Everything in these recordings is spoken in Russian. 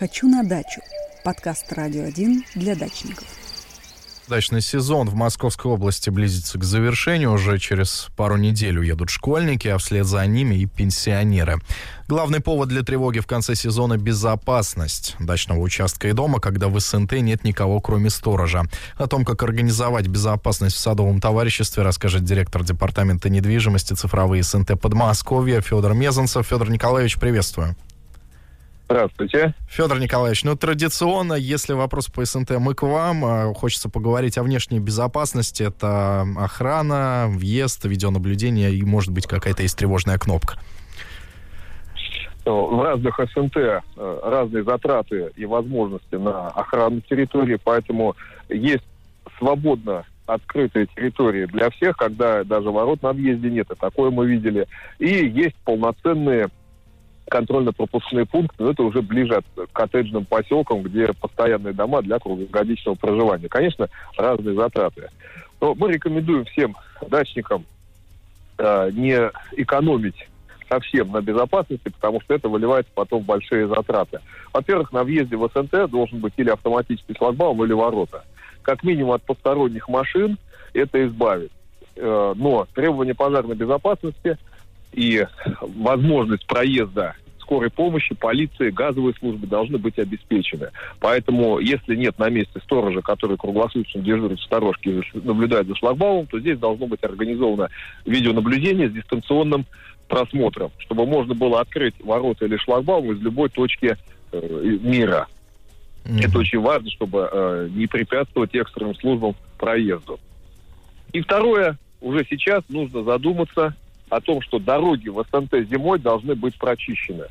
«Хочу на дачу» – подкаст «Радио 1» для дачников. Дачный сезон в Московской области близится к завершению. Уже через пару недель уедут школьники, а вслед за ними и пенсионеры. Главный повод для тревоги в конце сезона – безопасность дачного участка и дома, когда в СНТ нет никого, кроме сторожа. О том, как организовать безопасность в садовом товариществе, расскажет директор департамента недвижимости цифровые СНТ Подмосковья Федор Мезанцев. Федор Николаевич, приветствую. Здравствуйте. Федор Николаевич, ну традиционно, если вопрос по СНТ, мы к вам. А, хочется поговорить о внешней безопасности. Это охрана, въезд, видеонаблюдение и, может быть, какая-то есть тревожная кнопка. Ну, в разных СНТ э, разные затраты и возможности на охрану территории, поэтому есть свободно открытые территории для всех, когда даже ворот на въезде нет, и такое мы видели. И есть полноценные контрольно-пропускные пункты, но это уже ближе к коттеджным поселкам, где постоянные дома для круглогодичного проживания. Конечно, разные затраты. Но мы рекомендуем всем дачникам э, не экономить совсем на безопасности, потому что это выливается потом в большие затраты. Во-первых, на въезде в СНТ должен быть или автоматический шлагбаум, или ворота. Как минимум от посторонних машин это избавит. Э, но требования пожарной безопасности – и возможность проезда скорой помощи, полиции, газовые службы должны быть обеспечены. Поэтому, если нет на месте сторожа, который круглосуточно дежурит в сторожке и наблюдает за шлагбаумом, то здесь должно быть организовано видеонаблюдение с дистанционным просмотром, чтобы можно было открыть ворота или шлагбаум из любой точки э, мира. Mm-hmm. Это очень важно, чтобы э, не препятствовать экстренным службам проезду. И второе, уже сейчас нужно задуматься о том, что дороги в СНТ зимой должны быть прочищены.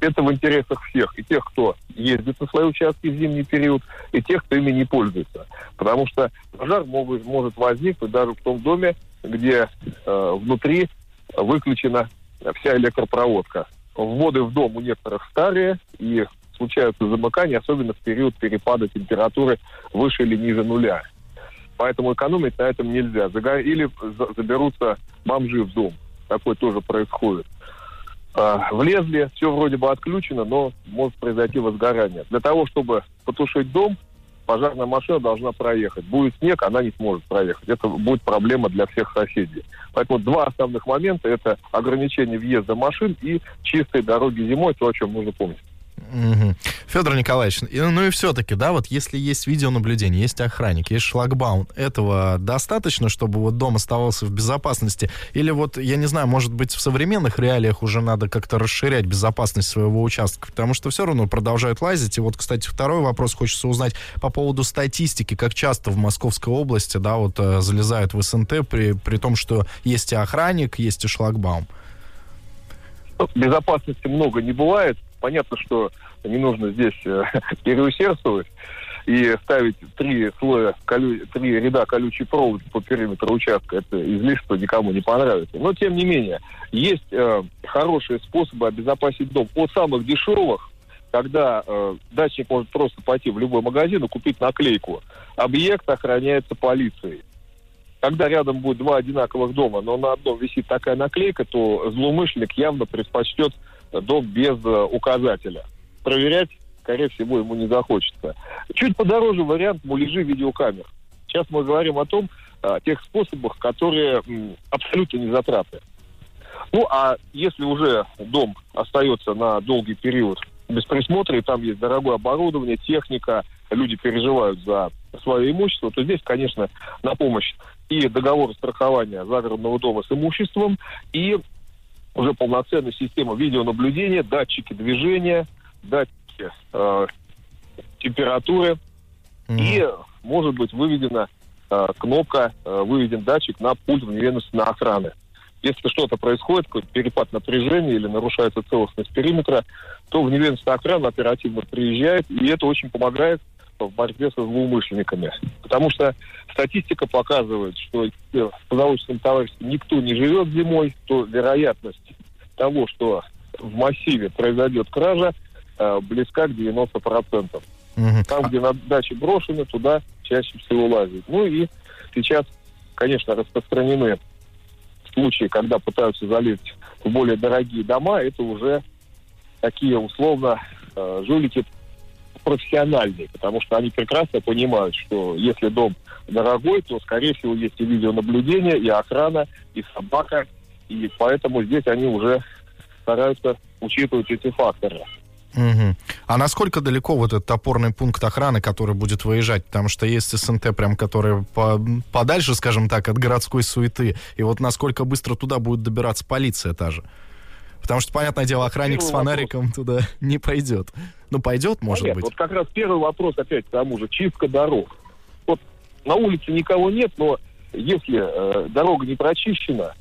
Это в интересах всех. И тех, кто ездит на свои участки в зимний период, и тех, кто ими не пользуется. Потому что пожар может, может возникнуть даже в том доме, где э, внутри выключена вся электропроводка. Вводы в дом у некоторых старые, и случаются замыкания, особенно в период перепада температуры выше или ниже нуля. Поэтому экономить на этом нельзя. Или заберутся бомжи в дом такое тоже происходит. А, влезли, все вроде бы отключено, но может произойти возгорание. Для того, чтобы потушить дом, пожарная машина должна проехать. Будет снег, она не сможет проехать. Это будет проблема для всех соседей. Поэтому два основных момента – это ограничение въезда машин и чистые дороги зимой, то, о чем нужно помнить. Угу. Федор Николаевич, ну и все-таки, да, вот если есть видеонаблюдение, есть охранник, есть шлагбаум, этого достаточно, чтобы вот дом оставался в безопасности? Или вот, я не знаю, может быть, в современных реалиях уже надо как-то расширять безопасность своего участка, потому что все равно продолжают лазить. И вот, кстати, второй вопрос хочется узнать по поводу статистики, как часто в Московской области, да, вот э, залезают в СНТ при, при том, что есть и охранник, есть и шлагбаум. Безопасности много не бывает Понятно, что не нужно здесь э, переусердствовать и ставить три слоя, колю... три ряда колючей проволоки по периметру участка. Это излишество никому не понравится. Но, тем не менее, есть э, хорошие способы обезопасить дом. От самых дешевых, когда э, дачник может просто пойти в любой магазин и купить наклейку. Объект охраняется полицией. Когда рядом будет два одинаковых дома, но на одном висит такая наклейка, то злоумышленник явно предпочтет дом без э, указателя. Проверять, скорее всего, ему не захочется. Чуть подороже вариант муляжи видеокамер. Сейчас мы говорим о том, о тех способах, которые абсолютно не затратны. Ну, а если уже дом остается на долгий период без присмотра, и там есть дорогое оборудование, техника, люди переживают за свое имущество, то здесь, конечно, на помощь и договор страхования загородного дома с имуществом, и уже полноценная система видеонаблюдения, датчики движения, датчики э, температуры. Mm-hmm. И может быть выведена э, кнопка, э, выведен датчик на пульт вневенностной охраны. Если что-то происходит, какой-то перепад напряжения или нарушается целостность периметра, то вневенностная охрана оперативно приезжает, и это очень помогает в борьбе со злоумышленниками. Потому что статистика показывает, что в продовольственном товариществе никто не живет зимой, то вероятность того, что в массиве произойдет кража, э, близка к 90%. Угу. Там, где на даче брошены, туда чаще всего лазят. Ну и сейчас, конечно, распространены случаи, когда пытаются залезть в более дорогие дома, это уже такие условно э, жулики профессиональный, потому что они прекрасно понимают, что если дом дорогой, то, скорее всего, есть и видеонаблюдение, и охрана, и собака, и поэтому здесь они уже стараются учитывать эти факторы. Угу. А насколько далеко вот этот опорный пункт охраны, который будет выезжать? Потому что есть СНТ, прям, которые по, подальше, скажем так, от городской суеты. И вот насколько быстро туда будет добираться полиция та же? Потому что, понятное дело, охранник первый с фонариком вопрос. туда не пойдет. Ну, пойдет, может Нет, быть. Вот как раз первый вопрос опять к тому же. Чистка дорог. Вот на улице никого нет, но если э, дорога не прочищена,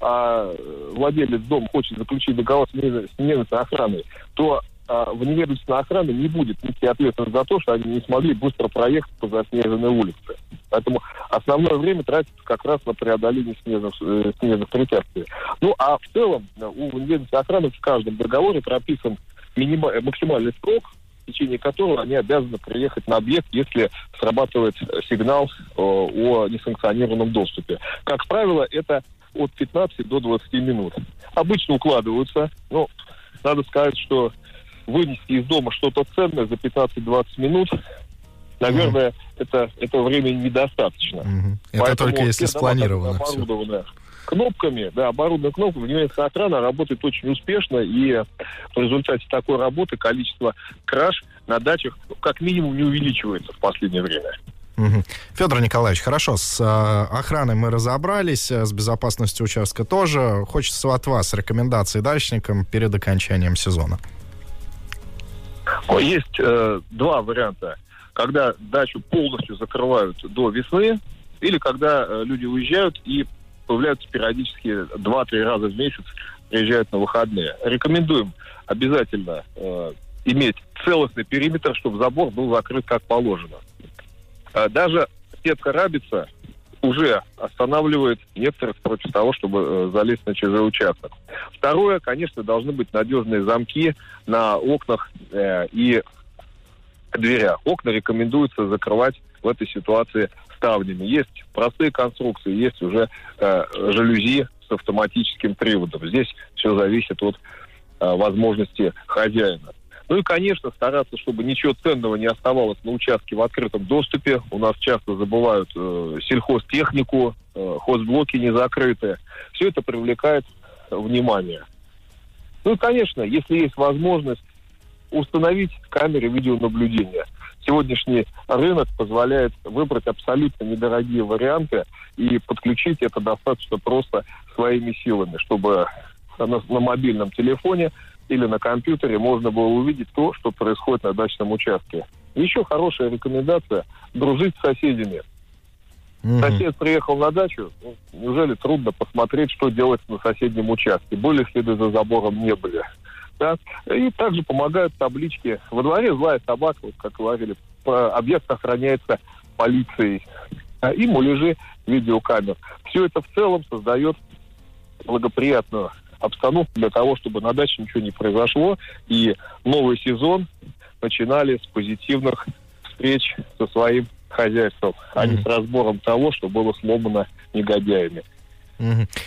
а владелец дома хочет заключить договор с местной охраной, то а, вневедомственная охрана не будет нести ответственность за то, что они не смогли быстро проехать по заснеженной улице. Поэтому основное время тратится как раз на преодоление снежных, э, снежных препятствий. Ну, а в целом э, у вневедомственной охраны в каждом договоре прописан минима- э, максимальный срок, в течение которого они обязаны приехать на объект, если срабатывает сигнал о несанкционированном доступе. Как правило, это от 15 до 20 минут. Обычно укладываются, но надо сказать, что вынести из дома что-то ценное за 15-20 минут, наверное, mm это, этого времени недостаточно. mm Это Поэтому только если спланировано. Оборудовано кнопками, да, оборудовано кнопками, немецкая охрана работает очень успешно, и в результате такой работы количество краж на дачах как минимум не увеличивается в последнее время. Федор Николаевич, хорошо, с э, охраной мы разобрались, э, с безопасностью участка тоже. Хочется от вас рекомендации дачникам перед окончанием сезона. Есть э, два варианта. Когда дачу полностью закрывают до весны, или когда э, люди уезжают и появляются периодически 2-3 раза в месяц, приезжают на выходные. Рекомендуем обязательно э, иметь целостный периметр, чтобы забор был закрыт как положено. Э, даже сетка рабица уже останавливает некоторых против того, чтобы э, залезть на чужой участок. Второе, конечно, должны быть надежные замки на окнах э, и дверях. Окна рекомендуется закрывать в этой ситуации ставнями. Есть простые конструкции, есть уже э, жалюзи с автоматическим приводом. Здесь все зависит от э, возможности хозяина. Ну и, конечно, стараться, чтобы ничего ценного не оставалось на участке в открытом доступе. У нас часто забывают э, сельхозтехнику, э, хозблоки не закрыты. Все это привлекает внимание. Ну и, конечно, если есть возможность установить камеры видеонаблюдения. Сегодняшний рынок позволяет выбрать абсолютно недорогие варианты и подключить это достаточно просто своими силами, чтобы на, на мобильном телефоне или на компьютере можно было увидеть то, что происходит на дачном участке. Еще хорошая рекомендация – дружить с соседями. Mm-hmm. Сосед приехал на дачу, ну, неужели трудно посмотреть, что делать на соседнем участке? Были следы за забором, не были. Да? И также помогают таблички. Во дворе злая собака, вот, как говорили, объект охраняется полицией. А и муляжи видеокамер. Все это в целом создает благоприятную обстановку для того, чтобы на даче ничего не произошло. И новый сезон начинали с позитивных встреч со своим хозяйством, а не с разбором того, что было сломано негодяями.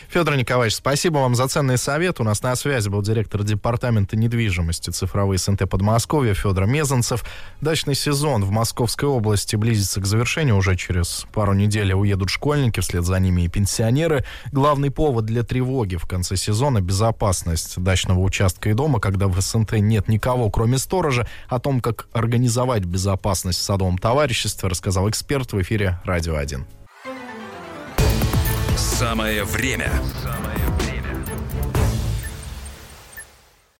Федор Николаевич, спасибо вам за ценный совет. У нас на связи был директор департамента недвижимости цифровой СНТ Подмосковья Федор Мезанцев. Дачный сезон в Московской области близится к завершению. Уже через пару недель уедут школьники, вслед за ними и пенсионеры. Главный повод для тревоги в конце сезона – безопасность дачного участка и дома, когда в СНТ нет никого, кроме сторожа. О том, как организовать безопасность в садовом товариществе, рассказал эксперт в эфире «Радио 1». Самое время.